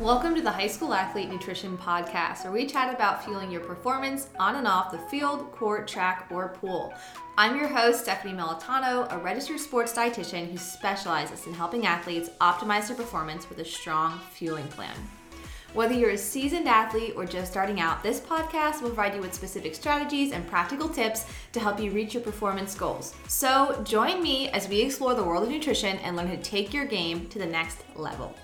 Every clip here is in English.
Welcome to the High School Athlete Nutrition Podcast, where we chat about fueling your performance on and off the field, court, track, or pool. I'm your host, Stephanie Melitano, a registered sports dietitian who specializes in helping athletes optimize their performance with a strong fueling plan. Whether you're a seasoned athlete or just starting out, this podcast will provide you with specific strategies and practical tips to help you reach your performance goals. So, join me as we explore the world of nutrition and learn how to take your game to the next level.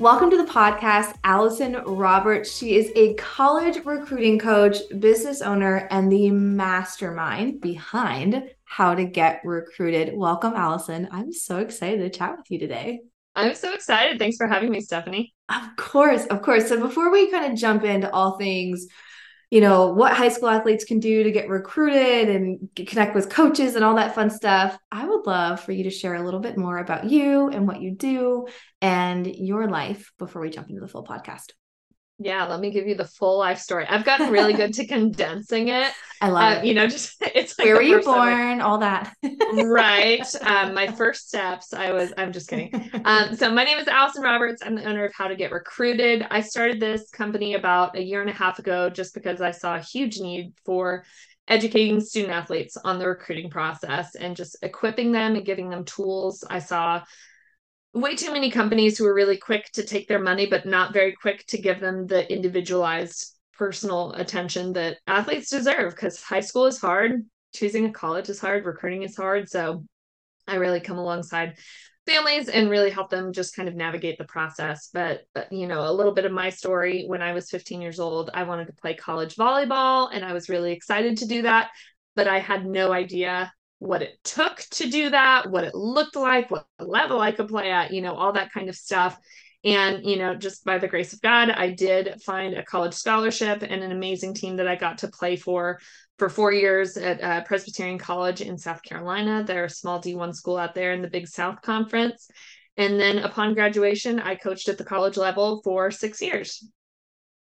Welcome to the podcast, Allison Roberts. She is a college recruiting coach, business owner, and the mastermind behind how to get recruited. Welcome, Allison. I'm so excited to chat with you today. I'm so excited. Thanks for having me, Stephanie. Of course, of course. So before we kind of jump into all things you know, what high school athletes can do to get recruited and connect with coaches and all that fun stuff. I would love for you to share a little bit more about you and what you do and your life before we jump into the full podcast. Yeah, let me give you the full life story. I've gotten really good to condensing it. I love uh, it. You know, just it's like where were you born, all that. right. Um, my first steps, I was, I'm just kidding. Um, so my name is Allison Roberts. I'm the owner of How to Get Recruited. I started this company about a year and a half ago just because I saw a huge need for educating student athletes on the recruiting process and just equipping them and giving them tools. I saw way too many companies who are really quick to take their money, but not very quick to give them the individualized personal attention that athletes deserve because high school is hard, choosing a college is hard, recruiting is hard. So I really come alongside families and really help them just kind of navigate the process. But, you know, a little bit of my story when I was 15 years old, I wanted to play college volleyball and I was really excited to do that. But I had no idea what it took to do that, what it looked like, what level I could play at, you know, all that kind of stuff. And, you know, just by the grace of God, I did find a college scholarship and an amazing team that I got to play for for four years at uh, Presbyterian College in South Carolina. They're a small D1 school out there in the Big South Conference. And then upon graduation, I coached at the college level for six years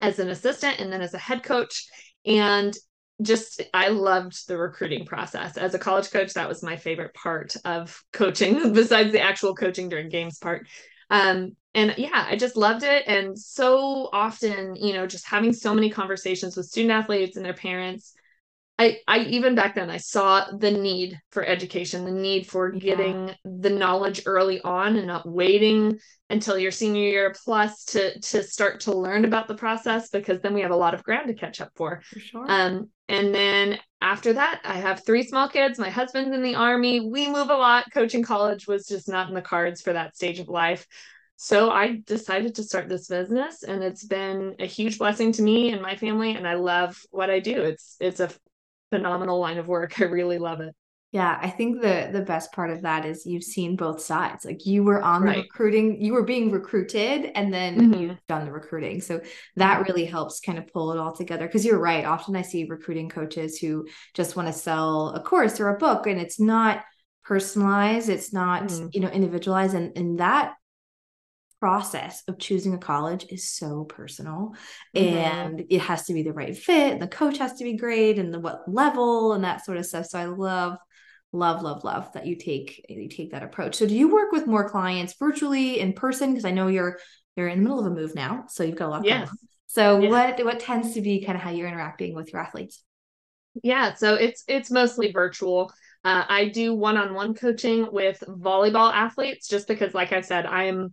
as an assistant and then as a head coach. And just I loved the recruiting process. As a college coach, that was my favorite part of coaching, besides the actual coaching during games part. Um, and yeah, I just loved it. And so often, you know, just having so many conversations with student athletes and their parents I, I even back then I saw the need for education, the need for getting yeah. the knowledge early on and not waiting until your senior year plus to to start to learn about the process because then we have a lot of ground to catch up for. For sure. Um, and then after that, I have three small kids. My husband's in the army. We move a lot. Coaching college was just not in the cards for that stage of life. So I decided to start this business and it's been a huge blessing to me and my family and I love what I do. It's it's a phenomenal line of work. I really love it. Yeah, I think the the best part of that is you've seen both sides. Like you were on right. the recruiting, you were being recruited and then mm-hmm. you've done the recruiting. So that really helps kind of pull it all together because you're right. Often I see recruiting coaches who just want to sell a course or a book and it's not personalized, it's not, mm-hmm. you know, individualized and and that process of choosing a college is so personal mm-hmm. and it has to be the right fit the coach has to be great and the what level and that sort of stuff so i love love love love that you take you take that approach so do you work with more clients virtually in person because i know you're you're in the middle of a move now so you've got a lot yes. so yes. what what tends to be kind of how you're interacting with your athletes yeah so it's it's mostly virtual uh, I do one-on-one coaching with volleyball athletes just because, like I said, I'm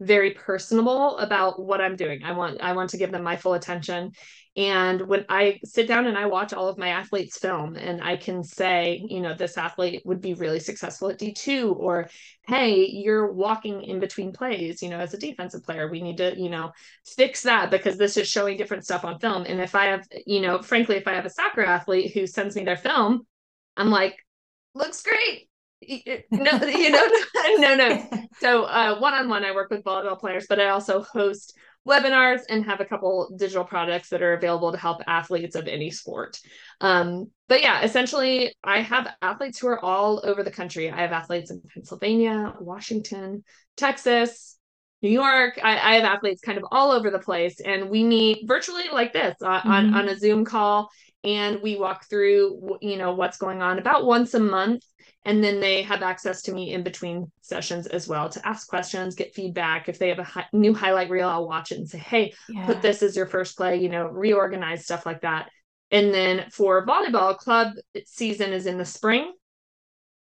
very personable about what I'm doing. I want I want to give them my full attention. And when I sit down and I watch all of my athletes film and I can say, you know, this athlete would be really successful at D2 or hey, you're walking in between plays, you know, as a defensive player, we need to, you know, fix that because this is showing different stuff on film. And if I have, you know, frankly, if I have a soccer athlete who sends me their film, I'm like, looks great no, you know, no, no. So uh, one-on-one, I work with volleyball players, but I also host webinars and have a couple digital products that are available to help athletes of any sport. Um, but yeah, essentially, I have athletes who are all over the country. I have athletes in Pennsylvania, Washington, Texas, New York. I, I have athletes kind of all over the place, and we meet virtually like this uh, mm-hmm. on on a Zoom call and we walk through you know what's going on about once a month and then they have access to me in between sessions as well to ask questions get feedback if they have a hi- new highlight reel i'll watch it and say hey yeah. put this as your first play you know reorganize stuff like that and then for volleyball club season is in the spring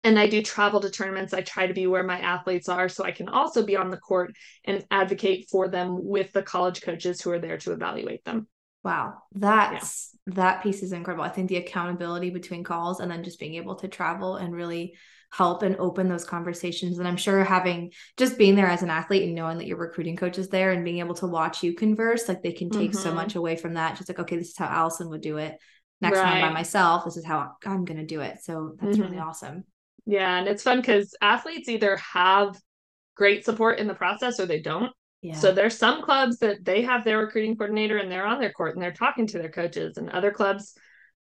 and I do travel to tournaments. I try to be where my athletes are so I can also be on the court and advocate for them with the college coaches who are there to evaluate them. Wow, that's yeah. that piece is incredible. I think the accountability between calls and then just being able to travel and really help and open those conversations. And I'm sure having just being there as an athlete and knowing that your recruiting coach is there and being able to watch you converse, like they can take mm-hmm. so much away from that. Just like, okay, this is how Allison would do it. Next right. time by myself, this is how I'm going to do it. So that's mm-hmm. really awesome. Yeah. And it's fun because athletes either have great support in the process or they don't. Yeah. So there's some clubs that they have their recruiting coordinator and they're on their court and they're talking to their coaches, and other clubs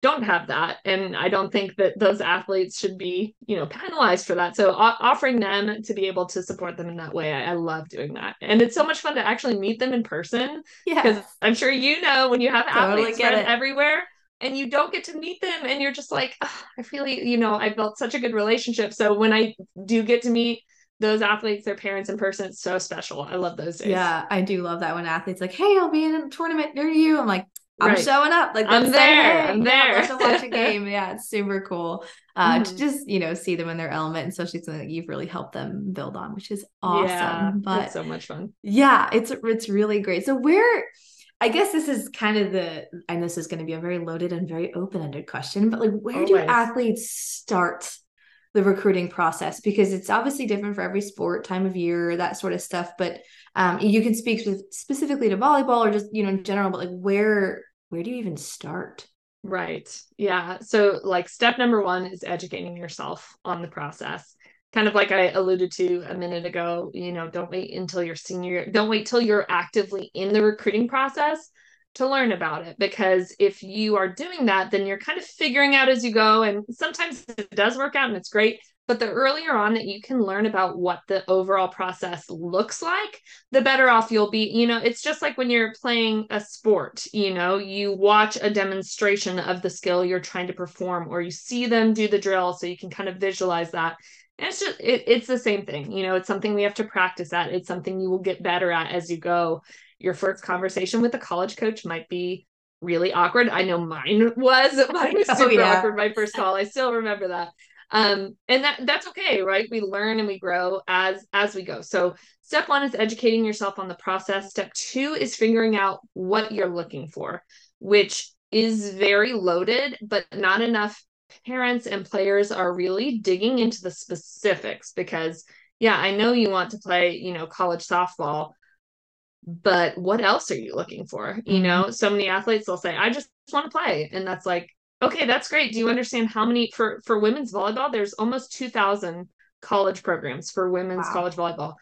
don't have that. And I don't think that those athletes should be, you know, penalized for that. So o- offering them to be able to support them in that way, I-, I, love doing that. And it's so much fun to actually meet them in person. Yeah. Because I'm sure you know when you have totally athletes everywhere and you don't get to meet them and you're just like, oh, I feel like, you know, I built such a good relationship. So when I do get to meet those athletes, their parents in person, it's so special. I love those days. Yeah, I do love that when athletes like, hey, I'll be in a tournament near you. I'm like, I'm right. showing up. Like I'm there. I'm there. to watch a game. Yeah, it's super cool. Uh, mm-hmm. to just you know see them in their element, and especially something that you've really helped them build on, which is awesome. Yeah, but so much fun. Yeah, it's it's really great. So where I guess this is kind of the, and this is going to be a very loaded and very open ended question, but like, where Always. do athletes start the recruiting process? Because it's obviously different for every sport, time of year, that sort of stuff. But um, you can speak specifically to volleyball or just, you know, in general, but like, where, where do you even start? Right. Yeah. So, like, step number one is educating yourself on the process kind of like I alluded to a minute ago, you know, don't wait until you're senior, don't wait till you're actively in the recruiting process to learn about it because if you are doing that then you're kind of figuring out as you go and sometimes it does work out and it's great but the earlier on that you can learn about what the overall process looks like the better off you'll be. You know it's just like when you're playing a sport you know you watch a demonstration of the skill you're trying to perform or you see them do the drill so you can kind of visualize that. And it's just it, it's the same thing you know it's something we have to practice at it's something you will get better at as you go your first conversation with a college coach might be really awkward. I know mine was mine was super oh, yeah. awkward my first call. I still remember that. Um and that that's okay right? We learn and we grow as as we go. So step one is educating yourself on the process. Step two is figuring out what you're looking for which is very loaded but not enough parents and players are really digging into the specifics because yeah i know you want to play you know college softball but what else are you looking for you mm-hmm. know so many athletes will say i just want to play and that's like okay that's great do you understand how many for for women's volleyball there's almost 2000 college programs for women's wow. college volleyball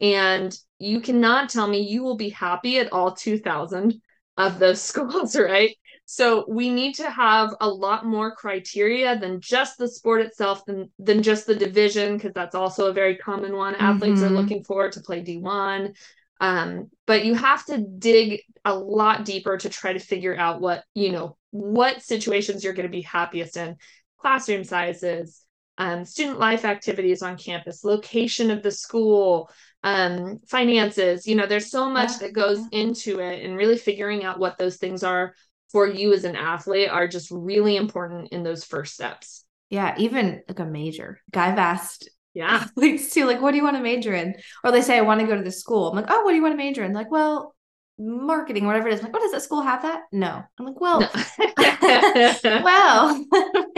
and you cannot tell me you will be happy at all 2000 of those schools right so we need to have a lot more criteria than just the sport itself, than than just the division, because that's also a very common one. Athletes mm-hmm. are looking for to play D1. Um, but you have to dig a lot deeper to try to figure out what, you know, what situations you're going to be happiest in, classroom sizes, um, student life activities on campus, location of the school, um, finances. You know, there's so much yeah. that goes into it and really figuring out what those things are for you as an athlete are just really important in those first steps. Yeah, even like a major. I've asked yeah athletes too, like, what do you want to major in? Or they say, I want to go to this school. I'm like, oh, what do you want to major in? Like, well, marketing, whatever it is. I'm like, what does that school have that? No. I'm like, well, no. well,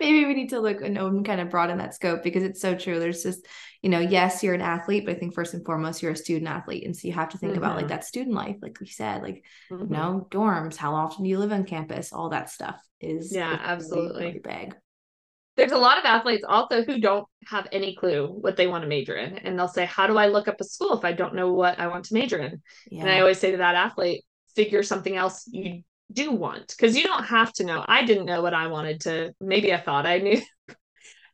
maybe we need to look and kind of broaden that scope because it's so true. There's just, you know, yes, you're an athlete, but I think first and foremost, you're a student athlete. And so you have to think mm-hmm. about like mm-hmm. that student life, like we said, like, mm-hmm. you know, dorms, how often do you live on campus? All that stuff is yeah, absolutely really big there's a lot of athletes also who don't have any clue what they want to major in and they'll say how do i look up a school if i don't know what i want to major in? Yeah. and i always say to that athlete figure something else you do want. Because you don't have to know. I didn't know what i wanted to maybe i thought i knew.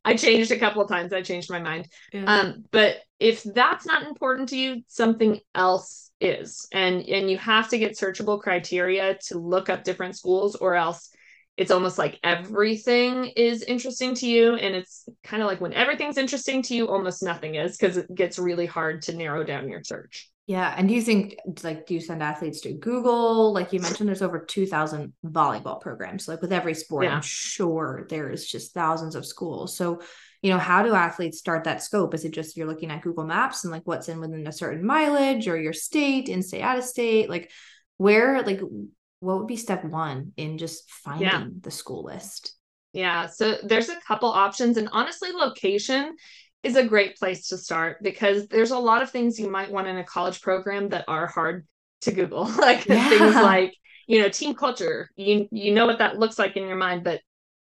I changed a couple of times i changed my mind. Yeah. um, but if that's not important to you something else is. And and you have to get searchable criteria to look up different schools or else it's almost like everything is interesting to you and it's kind of like when everything's interesting to you almost nothing is because it gets really hard to narrow down your search. Yeah and do you think like do you send athletes to google? Like you mentioned there's over 2000 volleyball programs. Like with every sport yeah. i'm sure there's just thousands of schools. So you know how do athletes start that scope? Is it just you're looking at google maps and like what's in within a certain mileage or your state in state out of state like where like what would be step one in just finding yeah. the school list? Yeah, so there's a couple options, and honestly, location is a great place to start because there's a lot of things you might want in a college program that are hard to Google, like yeah. things like you know team culture. You you know what that looks like in your mind, but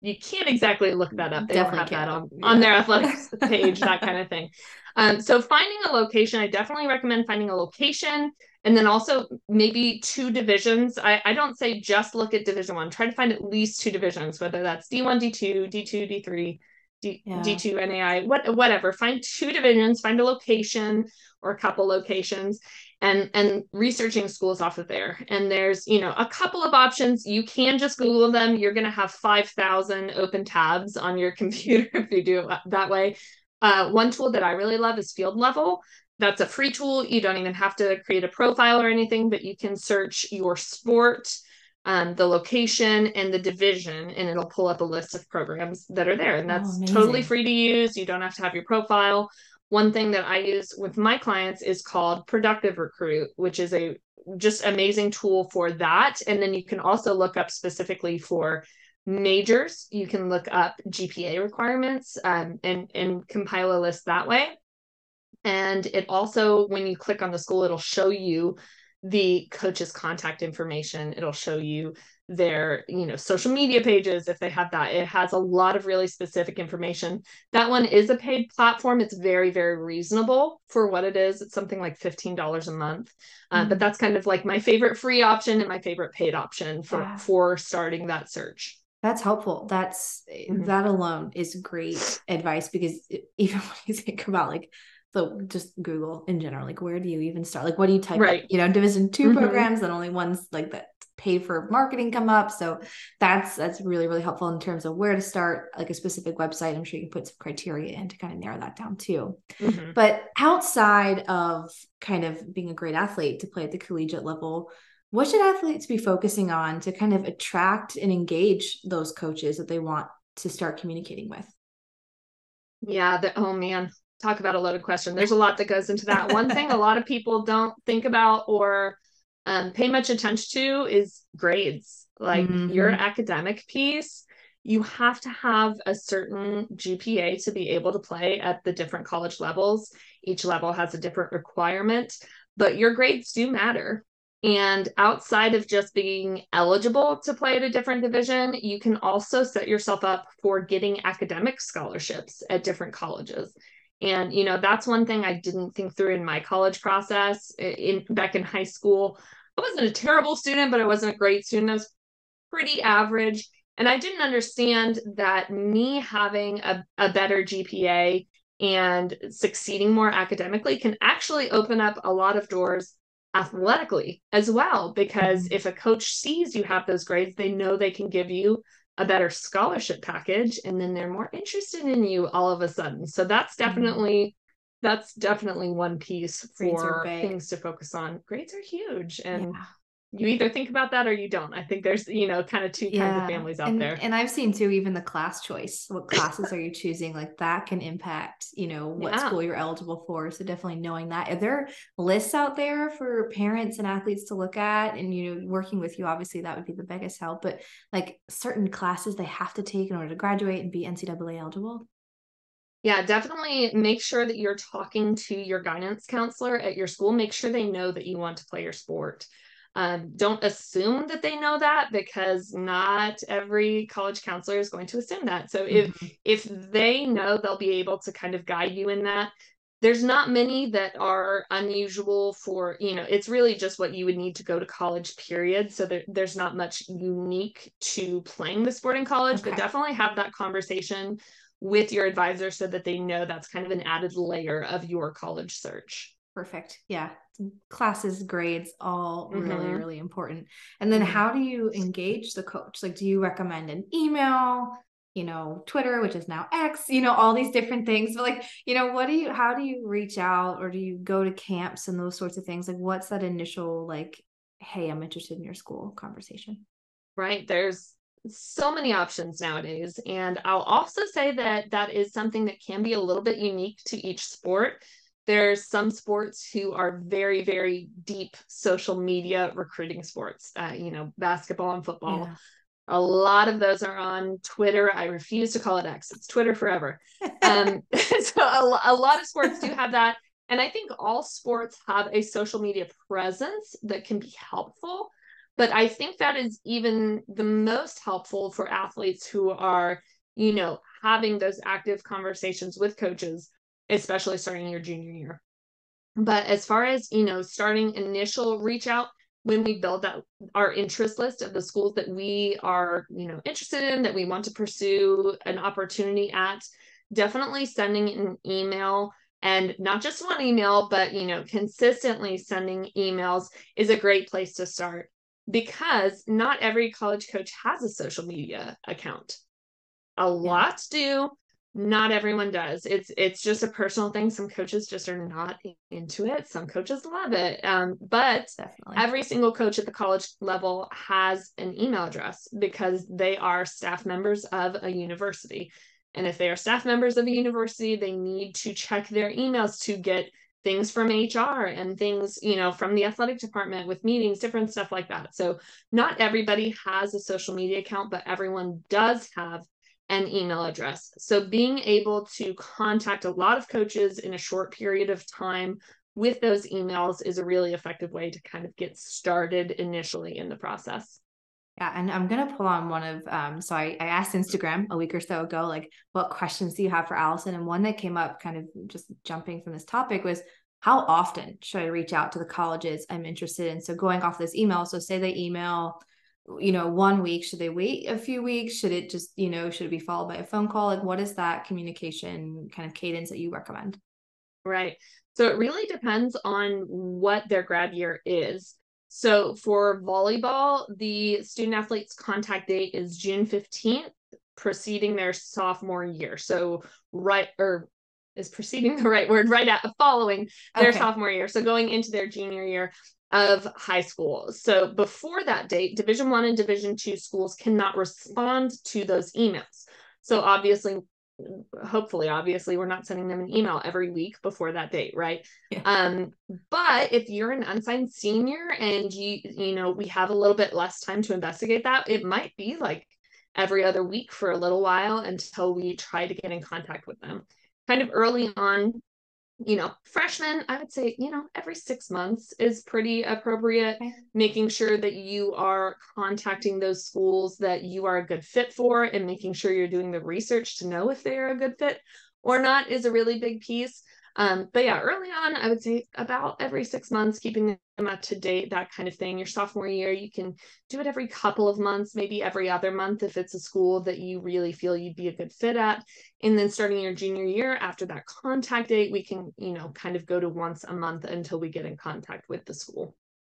you can't exactly look that up. They definitely don't have that on, yeah. on their athletics page, that kind of thing. Um, so finding a location, I definitely recommend finding a location and then also maybe two divisions. I, I don't say just look at division one. Try to find at least two divisions, whether that's D1, D2, D2, D3, D, yeah. D2, NAI, what, whatever. Find two divisions, find a location or a couple locations and and researching schools off of there and there's you know a couple of options you can just google them you're going to have 5000 open tabs on your computer if you do it that way uh, one tool that i really love is field level that's a free tool. You don't even have to create a profile or anything, but you can search your sport, um, the location, and the division, and it'll pull up a list of programs that are there. And that's oh, totally free to use. You don't have to have your profile. One thing that I use with my clients is called Productive Recruit, which is a just amazing tool for that. And then you can also look up specifically for majors. You can look up GPA requirements um, and and compile a list that way. And it also, when you click on the school, it'll show you the coach's contact information. It'll show you their, you know, social media pages if they have that. It has a lot of really specific information. That one is a paid platform. It's very, very reasonable for what it is. It's something like $15 a month. Uh, mm-hmm. But that's kind of like my favorite free option and my favorite paid option for, yeah. for starting that search. That's helpful. That's mm-hmm. that alone is great advice because even when you think about like so just google in general like where do you even start? Like what do you type right. You know division 2 mm-hmm. programs and only ones like that pay for marketing come up. So that's that's really really helpful in terms of where to start like a specific website. I'm sure you can put some criteria in to kind of narrow that down too. Mm-hmm. but outside of kind of being a great athlete to play at the collegiate level what should athletes be focusing on to kind of attract and engage those coaches that they want to start communicating with? Yeah the, oh man talk about a loaded question. There's a lot that goes into that. One thing a lot of people don't think about or um, pay much attention to is grades. Like mm-hmm. your academic piece, you have to have a certain GPA to be able to play at the different college levels. Each level has a different requirement, but your grades do matter. And outside of just being eligible to play at a different division, you can also set yourself up for getting academic scholarships at different colleges. And you know, that's one thing I didn't think through in my college process. In back in high school, I wasn't a terrible student, but I wasn't a great student. I was pretty average. And I didn't understand that me having a, a better GPA and succeeding more academically can actually open up a lot of doors athletically as well. Because mm-hmm. if a coach sees you have those grades, they know they can give you a better scholarship package and then they're more interested in you all of a sudden. So that's mm-hmm. definitely that's definitely one piece for things to focus on. Grades are huge and yeah you either think about that or you don't. I think there's, you know, kind of two yeah. kinds of families out and, there. And I've seen too, even the class choice. What classes are you choosing? Like that can impact, you know, what yeah. school you're eligible for. So definitely knowing that. Are there lists out there for parents and athletes to look at? And you know, working with you, obviously that would be the biggest help. But like certain classes they have to take in order to graduate and be NCAA eligible. Yeah, definitely make sure that you're talking to your guidance counselor at your school. Make sure they know that you want to play your sport. Um, don't assume that they know that because not every college counselor is going to assume that. So if mm-hmm. if they know, they'll be able to kind of guide you in that. There's not many that are unusual for you know. It's really just what you would need to go to college. Period. So there, there's not much unique to playing the sport in college, okay. but definitely have that conversation with your advisor so that they know that's kind of an added layer of your college search. Perfect. Yeah. Classes, grades, all mm-hmm. really, really important. And then mm-hmm. how do you engage the coach? Like, do you recommend an email? you know twitter which is now x you know all these different things but like you know what do you how do you reach out or do you go to camps and those sorts of things like what's that initial like hey i'm interested in your school conversation right there's so many options nowadays and i'll also say that that is something that can be a little bit unique to each sport there's some sports who are very very deep social media recruiting sports uh, you know basketball and football yeah. A lot of those are on Twitter. I refuse to call it X. It's Twitter forever. Um, so a, a lot of sports do have that. And I think all sports have a social media presence that can be helpful. But I think that is even the most helpful for athletes who are, you know, having those active conversations with coaches, especially starting your junior year. But as far as, you know, starting initial reach out, when we build that our interest list of the schools that we are you know interested in that we want to pursue an opportunity at definitely sending an email and not just one email but you know consistently sending emails is a great place to start. Because not every college coach has a social media account. A lot do not everyone does. It's it's just a personal thing. Some coaches just are not into it. Some coaches love it. Um, but Definitely. every single coach at the college level has an email address because they are staff members of a university. And if they are staff members of a university they need to check their emails to get things from hr and things you know from the athletic department with meetings different stuff like that. So not everybody has a social media account but everyone does have and email address. So being able to contact a lot of coaches in a short period of time with those emails is a really effective way to kind of get started initially in the process. Yeah, and I'm gonna pull on one of um, so I, I asked Instagram a week or so ago, like, what questions do you have for Allison? And one that came up kind of just jumping from this topic was how often should I reach out to the colleges I'm interested in? So going off this email, so say they email you know one week should they wait a few weeks? Should it just you know should it be followed by a phone call? Like what is that communication kind of cadence that you recommend? Right. So it really depends on what their grad year is. So for volleyball the student athletes contact date is june 15th preceding their sophomore year. So right or is preceding the right word right at following their okay. sophomore year. So going into their junior year of high school. So before that date, Division 1 and Division 2 schools cannot respond to those emails. So obviously hopefully obviously we're not sending them an email every week before that date right yeah. um but if you're an unsigned senior and you you know we have a little bit less time to investigate that it might be like every other week for a little while until we try to get in contact with them kind of early on you know, freshmen, I would say, you know, every six months is pretty appropriate. Okay. Making sure that you are contacting those schools that you are a good fit for and making sure you're doing the research to know if they are a good fit or not is a really big piece. Um, but yeah, early on, I would say about every six months, keeping them up to date, that kind of thing. Your sophomore year, you can do it every couple of months, maybe every other month if it's a school that you really feel you'd be a good fit at. And then starting your junior year, after that contact date, we can, you know, kind of go to once a month until we get in contact with the school.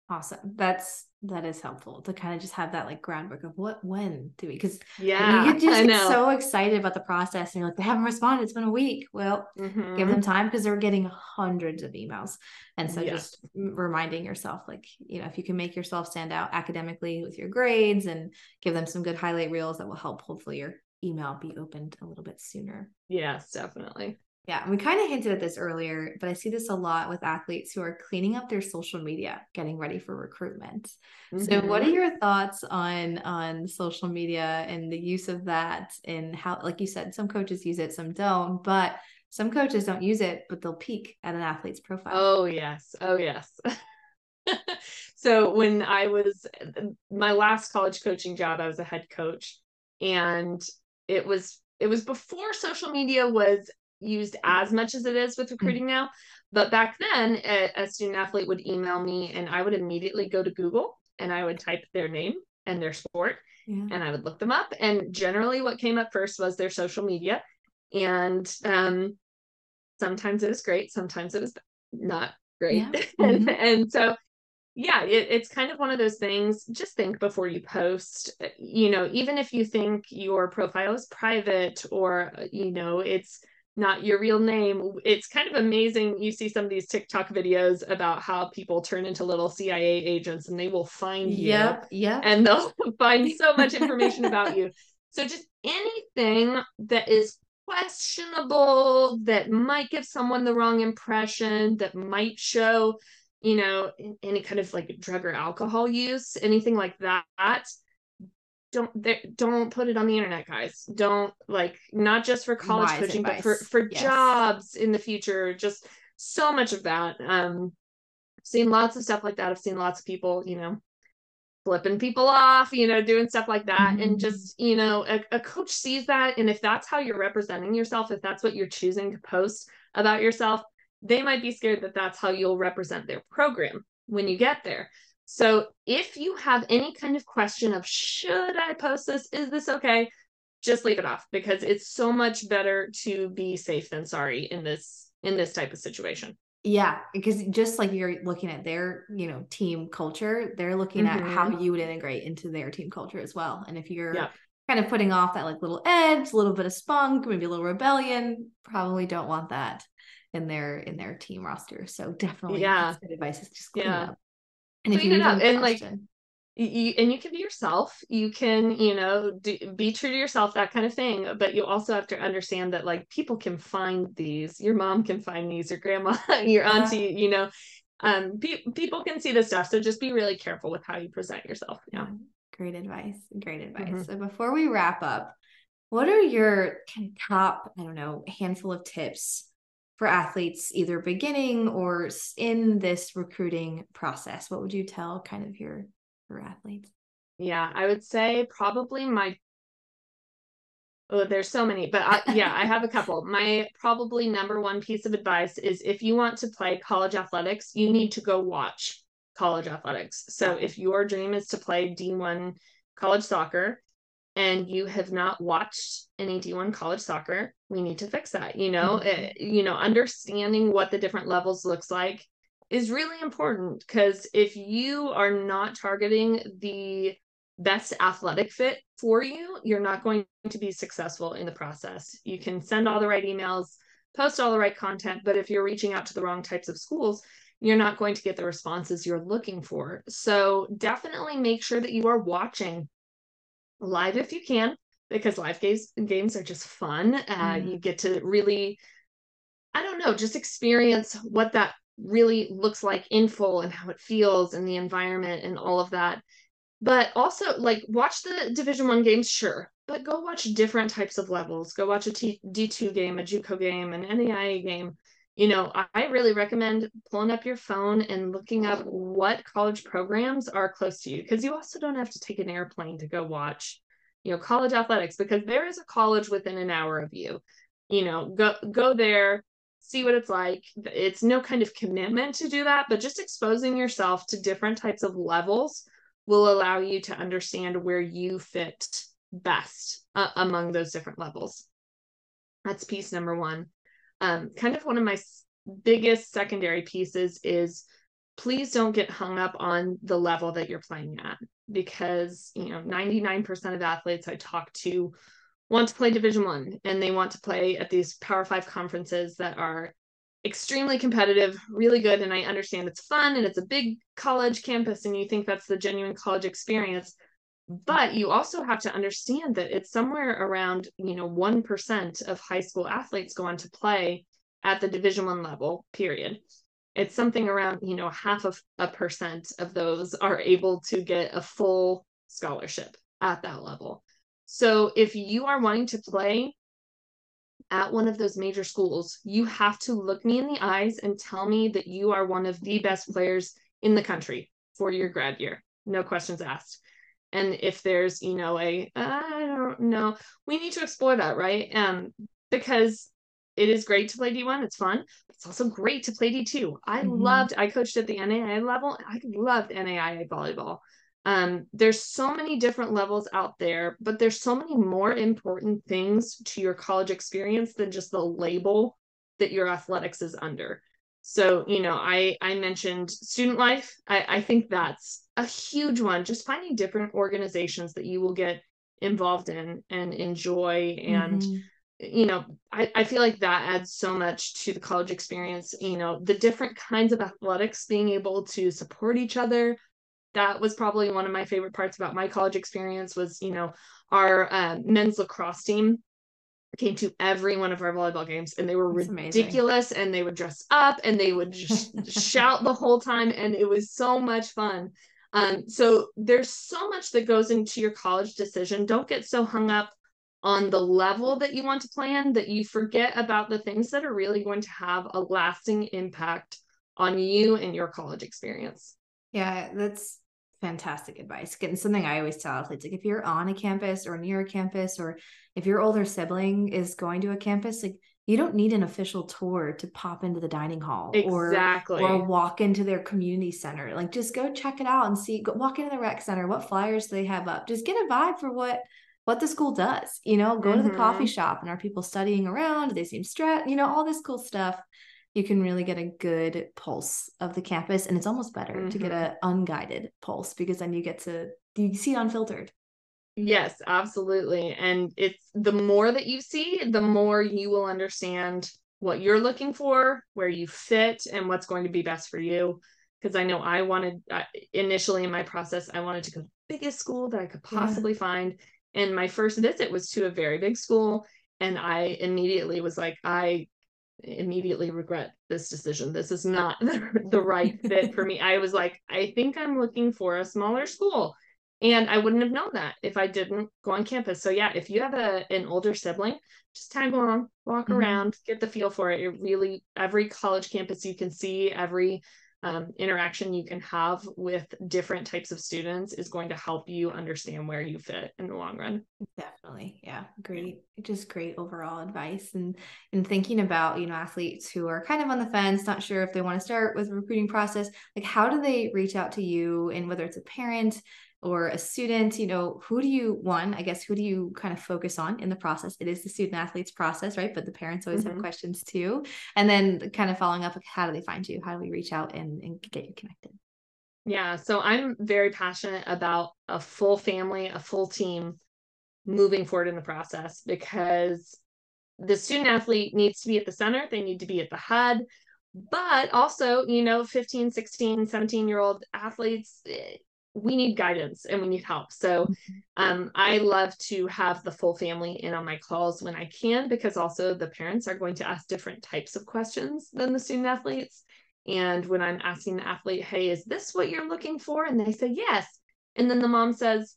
Awesome. That's that is helpful to kind of just have that like groundwork of what when do we because yeah you get just get so excited about the process and you're like they haven't responded it's been a week. Well mm-hmm. give them time because they're getting hundreds of emails. And so just reminding yourself like you know if you can make yourself stand out academically with your grades and give them some good highlight reels that will help hopefully your email be opened a little bit sooner. Yes definitely yeah, we kind of hinted at this earlier, but I see this a lot with athletes who are cleaning up their social media, getting ready for recruitment. Mm-hmm. So, what are mm-hmm. your thoughts on on social media and the use of that and how like you said some coaches use it, some don't, but some coaches don't use it, but they'll peek at an athlete's profile. Oh, yes. Oh, yes. so, when I was my last college coaching job, I was a head coach and it was it was before social media was used as much as it is with recruiting mm-hmm. now. But back then, a, a, student athlete would email me and I would immediately go to Google and I would type their name and their sport yeah. and I would look them up. And generally, what came up first was their social media. And um, sometimes it was great, sometimes it was not great. Yeah. Mm-hmm. and, and so yeah, it, it's kind of one of those things. Just think before you post. You know, even if you think your profile is private or, you know, it's not your real name, it's kind of amazing. You see some of these TikTok videos about how people turn into little CIA agents and they will find you. Yep. Yep. And they'll find so much information about you. So just anything that is questionable, that might give someone the wrong impression, that might show you know, any kind of like drug or alcohol use, anything like that, don't don't put it on the internet, guys. Don't like not just for college Wise coaching, advice. but for for yes. jobs in the future. Just so much of that. Um, seen lots of stuff like that. I've seen lots of people, you know, flipping people off, you know, doing stuff like that. Mm-hmm. And just, you know, a, a, coach sees that. And if that's how you're representing yourself, if that's what you're choosing to post about yourself, they might be scared that that's how you'll represent their program when you get there. So if you have any kind of question of should I post this? Is this okay? Just leave it off because it's so much better to be safe than sorry in this in this type of situation. Yeah, because just like you're looking at their, you know, team culture, they're looking mm-hmm. at how you would integrate into their team culture as well. And if you're yeah. kind of putting off that like little edge, a little bit of spunk, maybe a little rebellion, probably don't want that in their in their team roster. So definitely, yeah, good advice is just clean yeah. up. And clean if you it up and like. You, and you can be yourself. You can you know do, be true to yourself that kind of thing but you also have to understand that like people can find these. Your mom can find these your grandma your auntie you know. Um pe- people can see this stuff so just be really careful with how you present yourself. Yeah. Great advice great advice. Mm-hmm. so before we wrap up what are your kind of top i don't know handful of tips for athletes either beginning or in this recruiting process? What would you tell kind of your your athletes? Yeah i would say probably my oh there's so many but I, yeah i have a couple. My probably number one piece of advice is if you want to play college athletics you need to go watch college athletics. So if your dream is to play d1 college soccer and you have not watched any D1 college soccer, we need to fix that. You know, mm-hmm. it, you know, understanding what the different levels looks like is really important because if you are not targeting the best athletic fit for you, you're not going to be successful in the process. You can send all the right emails, post all the right content, but if you're reaching out to the wrong types of schools, you're not going to get the responses you're looking for. So definitely make sure that you are watching live if you can because live games games are just fun. Uh, mm. You get to really, I don't know, just experience what that really looks like in full and how it feels and the environment and all of that. But also, like, watch the Division One games, sure, but go watch different types of levels. Go watch a T- D2 game, a JUCO game, an NAIA game. You know, I really recommend pulling up your phone and looking up what college programs are close to you because you also don't have to take an airplane to go watch you know college athletics because there is a college within an hour of you. You know go go there see what it's like. It's no kind of commitment to do that but just exposing yourself to different types of levels will allow you to understand where you fit best uh, among those different levels. That's piece number one um, kind of one of my biggest secondary pieces is please don't get hung up on the level that you're playing at because you know 99% of athletes i talk to want to play division one and they want to play at these power five conferences that are extremely competitive really good and i understand it's fun and it's a big college campus and you think that's the genuine college experience but you also have to understand that it's somewhere around you know 1% of high school athletes go on to play at the division one level period. It's something around you know half of a percent of those are able to get a full scholarship at that level. So if you are wanting to play at one of those major schools you have to look me in the eyes and tell me that you are one of the best players in the country for your grad year. No questions asked and if there's you know a i don't know we need to explore that right um because it is great to play D1. It's fun. It's also great to play D2. I mm-hmm. loved, I coached at the NAIA level. I loved NAIA volleyball. Um, there's so many different levels out there, but there's so many more important things to your college experience than just the label that your athletics is under. So, you know, I I mentioned student life. I, I think that's a huge one. Just finding different organizations that you will get involved in and enjoy and mm-hmm you know I, I feel like that adds so much to the college experience you know the different kinds of athletics being able to support each other that was probably one of my favorite parts about my college experience was you know our uh, men's lacrosse team came to every one of our volleyball games and they were That's ridiculous amazing. and they would dress up and they would just shout the whole time and it was so much fun um, so there's so much that goes into your college decision don't get so hung up on the level that you want to plan that you forget about the things that are really going to have a lasting impact on you and your college experience. Yeah, that's fantastic advice. Getting something I always tell athletes like if you're on a campus or near a campus, or if your older sibling is going to a campus, like you don't need an official tour to pop into the dining hall exactly. or, or walk into their community center. Like just go check it out and see, go walk into the rec center. What flyers do they have up? Just get a vibe for what what the school does. You know, go mm-hmm. to the coffee mm-hmm. shop and are people studying around? Do they seem stressed? You know, all this cool stuff. You can really get a good pulse of the campus, and it's almost better mm-hmm. to get mm-hmm. an unguided pulse because then you get to you see it unfiltered. Yes, absolutely. And it's the more that you see, the more you will understand what you're looking for, where you fit, and what's going to be best for you. Because I know I wanted uh, initially in my process, I wanted to go to the biggest school that I could possibly yeah. find. And my first visit was to a very big school. And I immediately was like, I immediately regret this decision. This is not the right fit for me. I was like, I think I'm looking for a smaller school. And I wouldn't have known that if I didn't go on campus. So yeah, if you have a an older sibling, just tag along, walk mm-hmm. around, get the feel for it. It really every college campus you can see, every um, interaction you can have with different types of students is going to help you understand where you fit in the long run. Definitely. Yeah great just great overall advice and in thinking about you know athletes who are kind of on the fence not sure if they want to start with recruiting process like how do they reach out to you and whether it's a parent or a student you know who do you one i guess who do you kind of focus on in the process? It is the student athletes process right? But the parents always mm-hmm. have questions too. And then kind of following up how do they find you? How do we reach out and, and get you connected? Yeah so i'm very passionate about a full family a full team moving forward in the process because the student athlete needs to be at the center they need to be at the HUD but also you know 15 16 17 year old athletes eh, we need guidance and we need help. So mm-hmm. um, I love to have the full family in on my calls when I can, because also the parents are going to ask different types of questions than the student athletes. And when I'm asking the athlete, hey, is this what you're looking for? And they say yes. And then the mom says,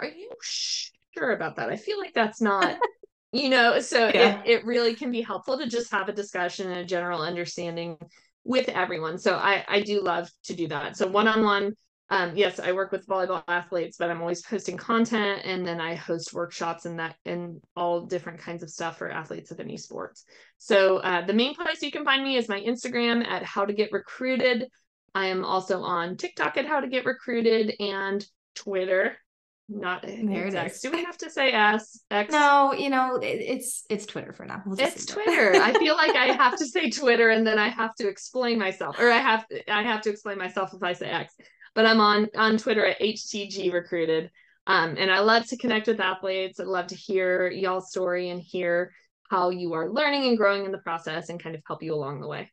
are you sure about that? I feel like that's not. you know so yeah. it, it really can be helpful to just have a discussion and a general understanding with everyone so i i do love to do that so one-on-one um, yes, I work with volleyball athletes, but I'm always posting content and then I host workshops and that and all different kinds of stuff for athletes of any sports. So uh, the main place you can find me is my Instagram at how to get recruited. I am also on TikTok at how to get recruited and Twitter. Not there it X. is. Do we have to say S? X? No, you know it, it's it's Twitter for now. We'll it's Twitter. I feel like I have to say Twitter and then I have to explain myself, or I have I have to explain myself if I say X but I'm on on Twitter at HTG Recruited. Um, and I love to connect with athletes. I love to hear y'all's story and hear how you are learning and growing in the process and kind of help you along the way.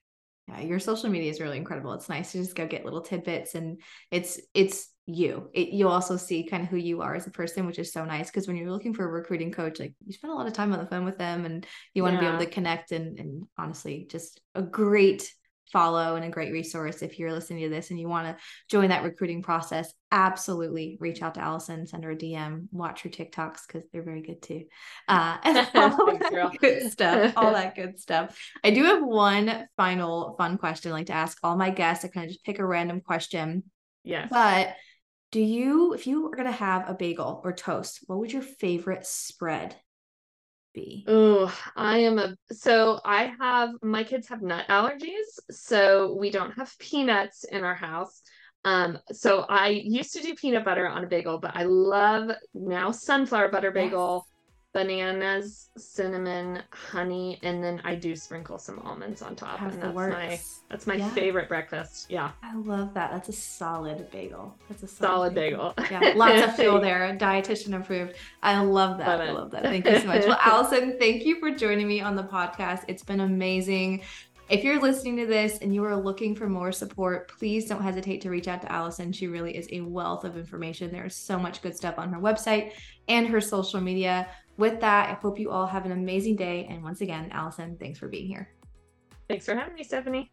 Yeah, your social media is really incredible. It's nice to just go get little tidbits and it's it's you. It, you also see kind of who you are as a person, which is so nice because when you're looking for a recruiting coach, like you spend a lot of time on the phone with them and you want to yeah. be able to connect and and honestly just a great follow and a great resource if you're listening to this and you want to join that recruiting process absolutely reach out to allison send her a dm watch her tiktoks because they're very good too. Uh that good stuff all that good stuff. I do have one final fun question I'd like to ask all my guests i kind of just pick a random question. Yes. But do you if you were going to have a bagel or toast what would your favorite spread be? Oh, I am a so I have my kids have nut allergies, so we don't have peanuts in our house. Um, so I used to do peanut butter on a bagel, but I love now sunflower butter bagel. Yes. Bananas, cinnamon, honey, and then I do sprinkle some almonds on top. and that's works. my that's my yeah. favorite breakfast. Yeah. I love that. That's a solid bagel. That's a solid, solid bagel. bagel. yeah. Lots of fill there. Dietitian approved. I love that. Love I love that. Thank you so much. Well, Allison, thank you for joining me on the podcast. It's been amazing. If you're listening to this and you are looking for more support, please don't hesitate to reach out to Allison. She really is a wealth of information. There's so much good stuff on her website and her social media. With that, I hope you all have an amazing day. And once again, Allison, thanks for being here. Thanks for having me, Stephanie.